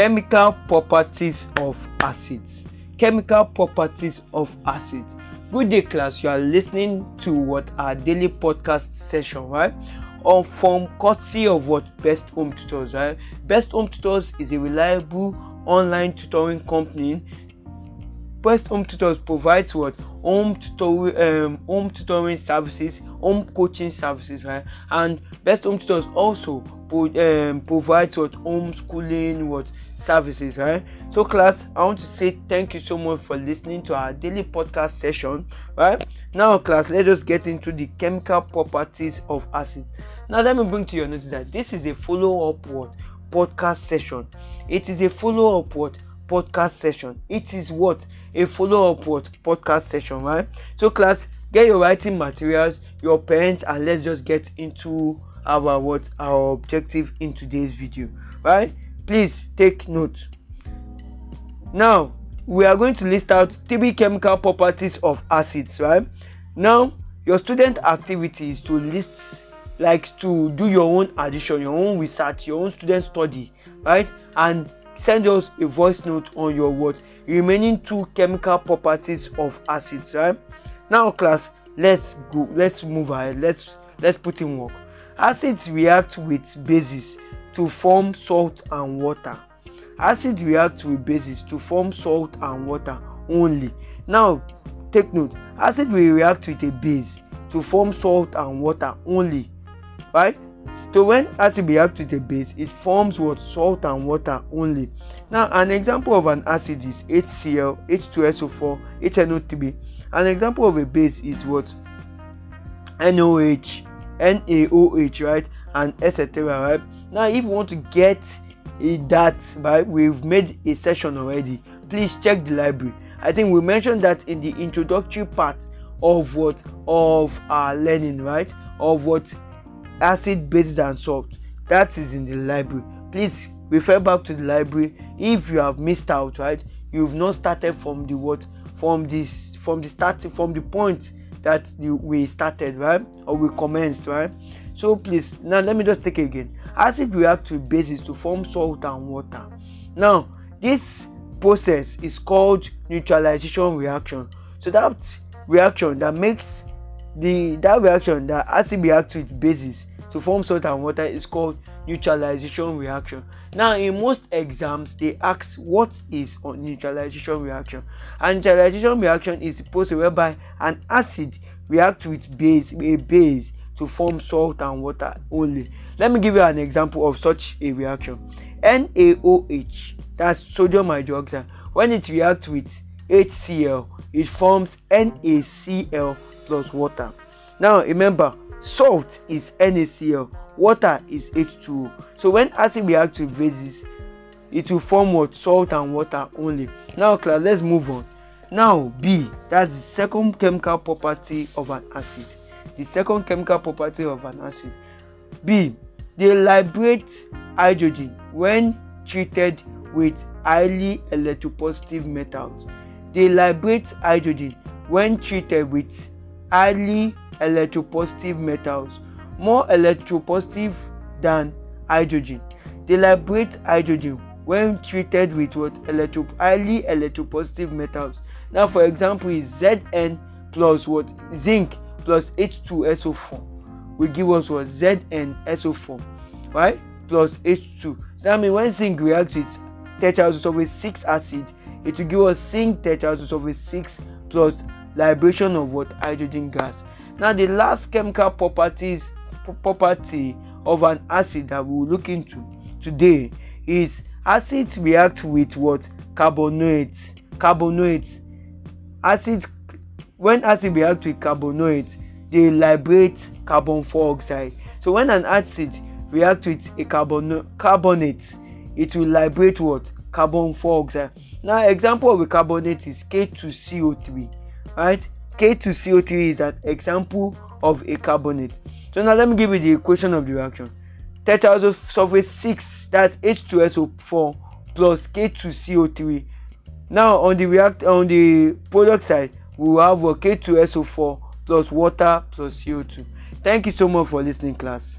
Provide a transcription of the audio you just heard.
chemical properties of acids. Chemical properties of acids. Good day class. You are listening to what our daily podcast session right? On from courtesy of what best home tutors right? Best home tutors is a reliable online tutoring company best home tutors provides what? Home tutoring um, home tutoring services home coaching services right? And best home tutors also pro- um, provides what? Homeschooling what? Services right? So class i want to say thank you so much for listening to our daily podcast session right? Now class let's get into the chemical properties of acid. Now let me bring to your notice that this is a follow-up what? Podcast session. It is a follow-up what? Podcast session. It is what a follow-up what podcast session right? So class get your writing materials your pens and let's just get into our what our objective in today's video right? Please take note. Now we are going to list out three chemical properties of acids right? Now your student activity is to list like to do your own addition your own research your own student study right? And send us a voice note on your what remaining two chemical properties of acids right? Now class let's go let's move ahead. Let's let's put in work. Acids react with bases to form salt and water. Acid react with bases to form salt and water only. Now take note. Acid will react with a base to form salt and water only right so when acid reacts with a base it forms what? Salt and water only. Now an example of an acid is hcl h2so4 hno3 an example of a base is what? Noh naoh right? And etc right? Now if you want to get that right? We've made a session already. Please check the library. I think we mentioned that in the introductory part of what? Of our learning right? Of what acid bases and salt that is in the library. Please refer back to the library. If you have missed out right you've not started from the what from this from the starting from the point that we started right or we commenced right. So please now let me just take again. Acid react with bases to form salt and water. Now this process is called neutralization reaction. So that reaction that makes the that reaction that acid reacts with bases to form salt and water is called neutralization reaction. Now in most exams they ask what is a neutralization reaction. And neutralization reaction is the process whereby an acid reacts with base a base to form salt and water only. Let me give you an example of such a reaction. Naoh that's sodium hydroxide. When it reacts with hcl it forms nacl plus water. Now remember salt is nacl water is h2o so when acid reacts with bases it will form what? Salt and water only. Now class let's move on. Now b that's the second chemical property of an acid. The second chemical property of an acid. B they liberate hydrogen when treated with highly electropositive metals. They liberate hydrogen when treated with highly electropositive metals more electropositive than hydrogen. They liberate hydrogen when treated with what? Electro highly electropositive metals. Now for example is zn plus what? Zinc plus h2so4 will give us what? Znso4 right? Plus h2 that means when zinc reacts with tetraoxosulfate 6 acid it will give us zinc tetraoxosulfate 6 plus liberation of what? Hydrogen gas. Now the last chemical properties property of an acid that we will look into today is acids react with what? Carbonates. Carbonates. Acid when acid react with carbonates they liberate carbon dioxide so when an acid react with a carbon carbonate it will liberate what? Carbon dioxide now example of a carbonate is k2co3 right k2co3 is an example of a carbonate. So now let me give you the equation of the reaction. Tetraoxosulfate 6 that's h2so4 plus k2co3 now on the react on the product side we will have a k2so4 plus water plus co2 thank you so much for listening class